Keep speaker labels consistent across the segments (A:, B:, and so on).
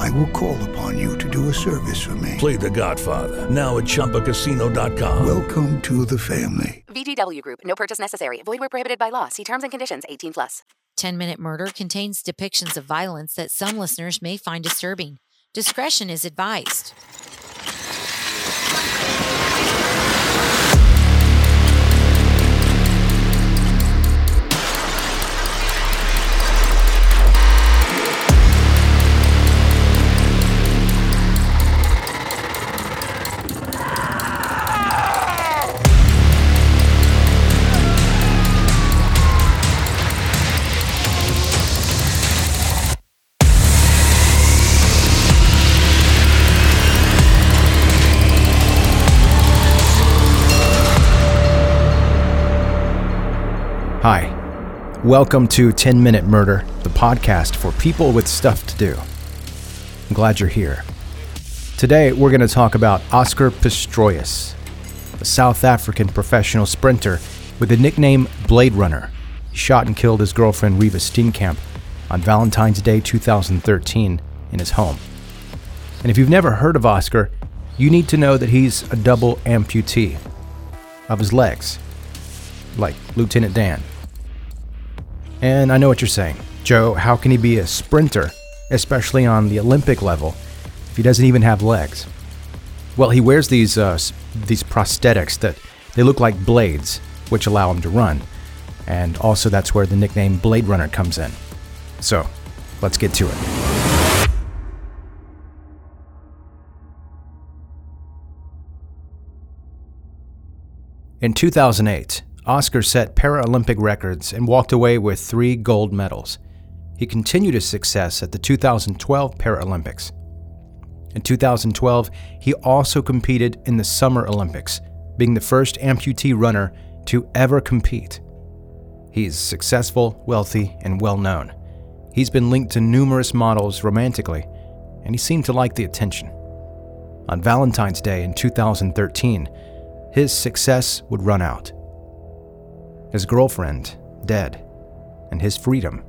A: I will call upon you to do a service for me.
B: Play The Godfather now at ChumbaCasino.com.
A: Welcome to the family.
C: VGW Group. No purchase necessary. Void where prohibited by law. See terms and conditions. 18 plus.
D: 10 Minute Murder contains depictions of violence that some listeners may find disturbing. Discretion is advised.
E: Hi, welcome to 10 Minute Murder, the podcast for people with stuff to do. I'm glad you're here. Today, we're going to talk about Oscar Pistorius, a South African professional sprinter with the nickname Blade Runner. He shot and killed his girlfriend Reeva Steenkamp on Valentine's Day 2013 in his home. And if you've never heard of Oscar, you need to know that he's a double amputee of his legs, like Lieutenant Dan. And I know what you're saying. Joe, how can he be a sprinter, especially on the Olympic level, if he doesn't even have legs? Well, he wears these uh, these prosthetics that they look like blades, which allow him to run. And also that's where the nickname Blade Runner comes in. So, let's get to it. In 2008, Oscar set Paralympic records and walked away with three gold medals. He continued his success at the 2012 Paralympics. In 2012, he also competed in the Summer Olympics, being the first amputee runner to ever compete. He's successful, wealthy, and well known. He's been linked to numerous models romantically, and he seemed to like the attention. On Valentine's Day in 2013, his success would run out. His girlfriend, dead, and his freedom,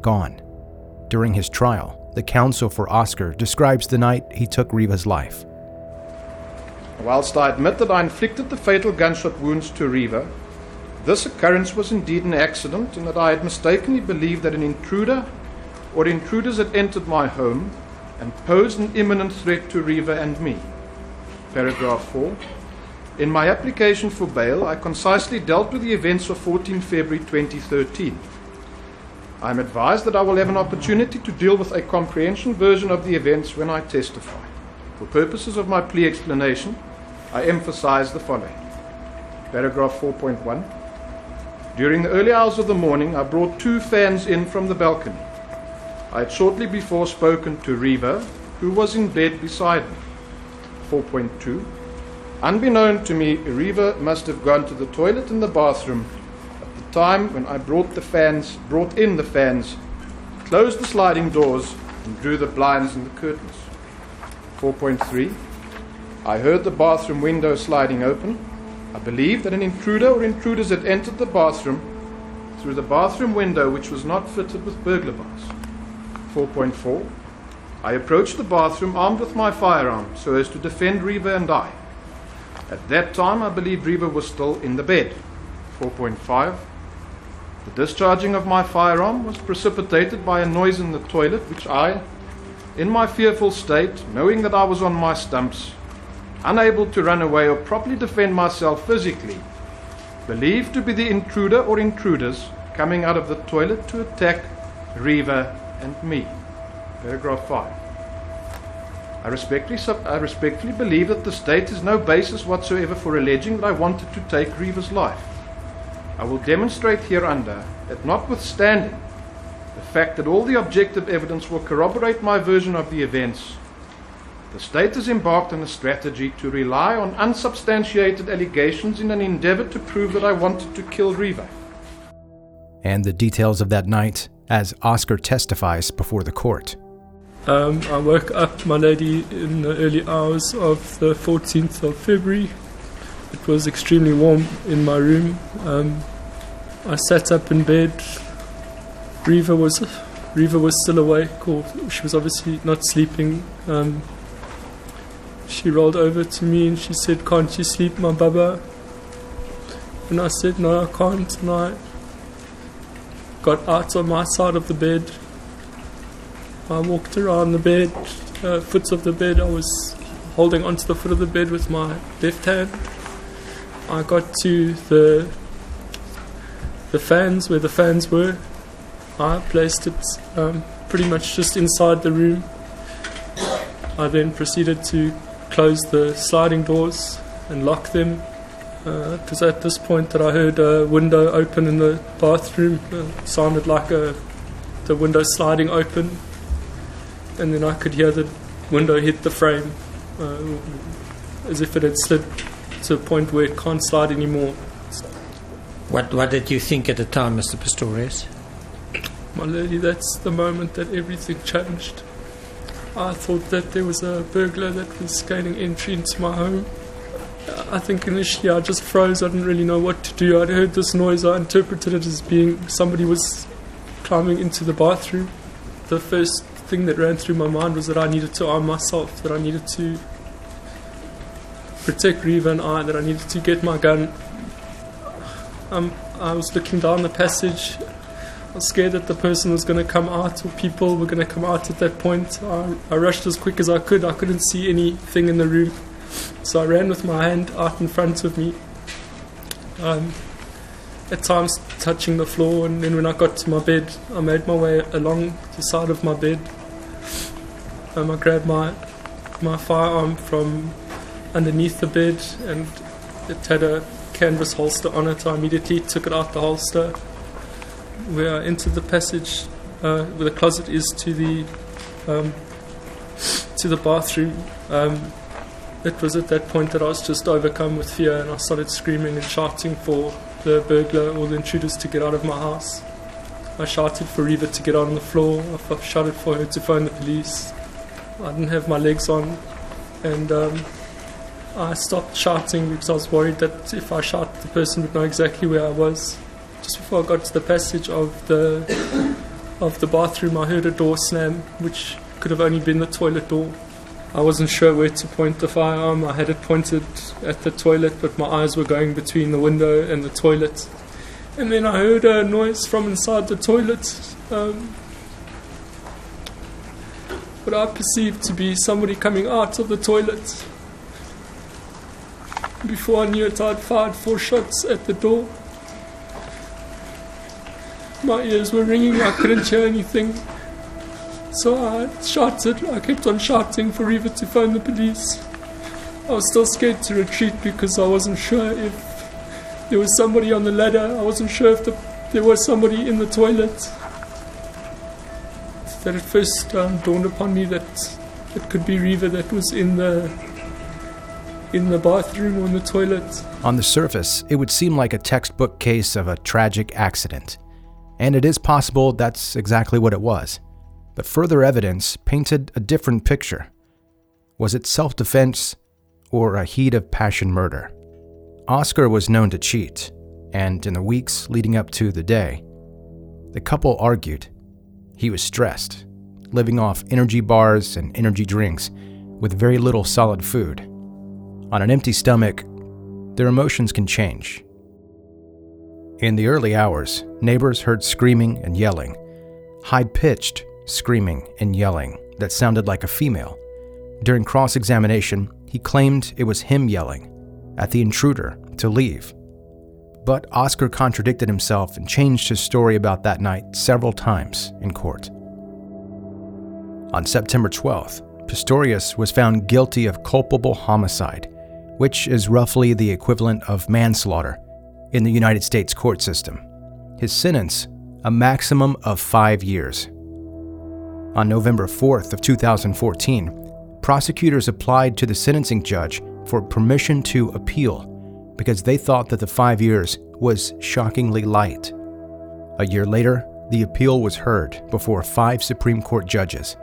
E: gone. During his trial, the counsel for Oscar describes the night he took Reeva's life.
F: Whilst I admit that I inflicted the fatal gunshot wounds to Reeva, this occurrence was indeed an accident in that I had mistakenly believed that an intruder or intruders had entered my home and posed an imminent threat to Reeva and me. Paragraph 4. In my application for bail, I concisely dealt with the events of 14 February 2013. I am advised that I will have an opportunity to deal with a comprehension version of the events when I testify. For purposes of my plea explanation, I emphasize the following. Paragraph 4.1. During the early hours of the morning, I brought two fans in from the balcony. I had shortly before spoken to Reeva, who was in bed beside me. 4.2. Unbeknown to me, Reeva must have gone to the toilet in the bathroom at the time when I brought the fans, brought in the fans, closed the sliding doors, and drew the blinds and the curtains. 4.3. I heard the bathroom window sliding open. I believe that an intruder or intruders had entered the bathroom through the bathroom window, which was not fitted with burglar bars. 4.4. I approached the bathroom armed with my firearm so as to defend Reeva and I. At that time, I believe Reeva was still in the bed. 4.5. The discharging of my firearm was precipitated by a noise in the toilet, which I, in my fearful state, knowing that I was on my stumps, unable to run away or properly defend myself physically, believed to be the intruder or intruders coming out of the toilet to attack Reeva and me. Paragraph 5. I respectfully, I respectfully believe that the state has no basis whatsoever for alleging that I wanted to take Reeva's life. I will demonstrate hereunder that notwithstanding the fact that all the objective evidence will corroborate my version of the events, The state has embarked on a strategy to rely on unsubstantiated allegations in an endeavor to prove that I wanted to kill Reeva.
E: And the details of that night as Oscar testifies before the court.
G: Um, I woke up, my lady, in the early hours of the 14th of February. It was extremely warm in my room. Um, I sat up in bed. Reeva was, Reeva was still awake, or she was obviously not sleeping. Um, she rolled over to me and she said, "Can't you sleep, my baba?" And I said, "No, I can't." And I got out on my side of the bed I walked around the bed, uh, foot of the bed. I was holding onto the foot of the bed with my left hand. I got to the the fans where the fans were. I placed it um, pretty much just inside the room. I then proceeded to close the sliding doors and lock them. It was at this point that I heard a window open in the bathroom. It sounded like a the window sliding open and then I could hear the window hit the frame uh, as if it had slid to a point where it can't slide anymore.
H: What, what did you think at the time, Mr. Pistorius?
G: My lady, that's the moment that everything changed. I thought that there was a burglar that was gaining entry into my home. I think initially I just froze. I didn't really know what to do. I'd heard this noise. I interpreted it as being somebody was climbing into the bathroom. The first thing that ran through my mind was that I needed to arm myself, that I needed to protect Reeva and I, that I needed to get my gun. Um, I was looking down the passage. I was scared that the person was going to come out or people were going to come out at that point. I, I rushed as quick as I could. I couldn't see anything in the room. So I ran with my hand out in front of me. Um, at times touching the floor, and then when I got to my bed, I made my way along the side of my bed um, I grabbed my my firearm from underneath the bed and it had a canvas holster on it. I immediately took it out the holster. Where I entered the passage uh, where the closet is to the um, to the bathroom. Um, it was at that point that I was just overcome with fear and I started screaming and shouting for the burglar or the intruders to get out of my house. I shouted for Reeva to get out on the floor. I shouted for her to phone the police. I didn't have my legs on, and um, I stopped shouting because I was worried that if I shot, the person would know exactly where I was. Just before I got to the passage of the of the bathroom, I heard a door slam, which could have only been the toilet door. I wasn't sure where to point the firearm. I had it pointed at the toilet, but my eyes were going between the window and the toilet. And then I heard a noise from inside the toilet. Um, what I perceived to be somebody coming out of the toilet. Before I knew it, I'd fired four shots at the door. My ears were ringing, I couldn't hear anything. So I shouted, I kept on shouting for Reeva to phone the police. I was still scared to retreat because I wasn't sure if there was somebody on the ladder. I wasn't sure if the, there was somebody in the toilet that at first um, dawned upon me that it could be Reeva that was in the in the bathroom or in the toilet.
E: On the surface, it would seem like a textbook case of a tragic accident. And it is possible that's exactly what it was. But further evidence painted a different picture. Was it self defense or a heat of passion murder? Oscar was known to cheat, and in the weeks leading up to the day, the couple argued he was stressed, living off energy bars and energy drinks with very little solid food. On an empty stomach, their emotions can change. In the early hours, neighbors heard screaming and yelling, high pitched screaming and yelling that sounded like a female. During cross examination, he claimed it was him yelling at the intruder to leave. But Oscar contradicted himself and changed his story about that night several times in court. On September 12th, Pistorius was found guilty of culpable homicide, which is roughly the equivalent of manslaughter in the United States court system. His sentence, a maximum of 5 years. On November 4th of 2014, prosecutors applied to the sentencing judge for permission to appeal because they thought that the five years was shockingly light. A year later, the appeal was heard before five Supreme Court judges.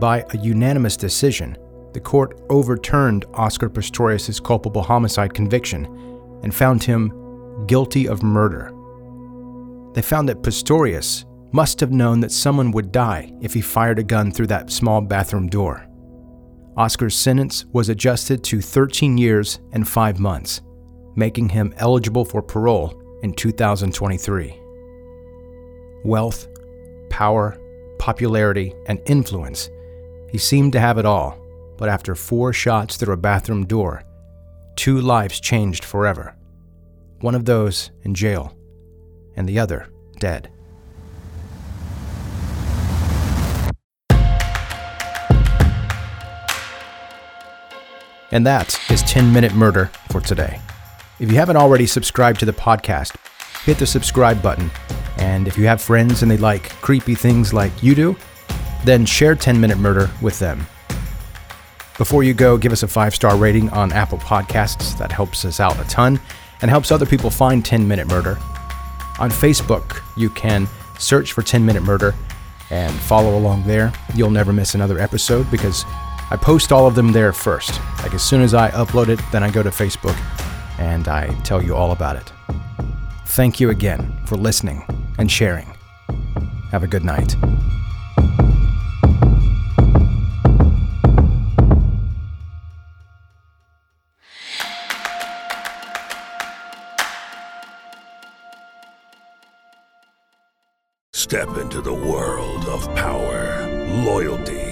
E: By a unanimous decision, the court overturned Oscar Pistorius' culpable homicide conviction and found him guilty of murder. They found that Pistorius must have known that someone would die if he fired a gun through that small bathroom door. Oscar's sentence was adjusted to 13 years and 5 months, making him eligible for parole in 2023. Wealth, power, popularity, and influence. He seemed to have it all, but after four shots through a bathroom door, two lives changed forever. One of those in jail, and the other dead. And that is 10 Minute Murder for today. If you haven't already subscribed to the podcast, hit the subscribe button. And if you have friends and they like creepy things like you do, then share 10 Minute Murder with them. Before you go, give us a five star rating on Apple Podcasts. That helps us out a ton and helps other people find 10 Minute Murder. On Facebook, you can search for 10 Minute Murder and follow along there. You'll never miss another episode because I post all of them there first. Like as soon as I upload it, then I go to Facebook and I tell you all about it. Thank you again for listening and sharing. Have a good night.
B: Step into the world of power, loyalty,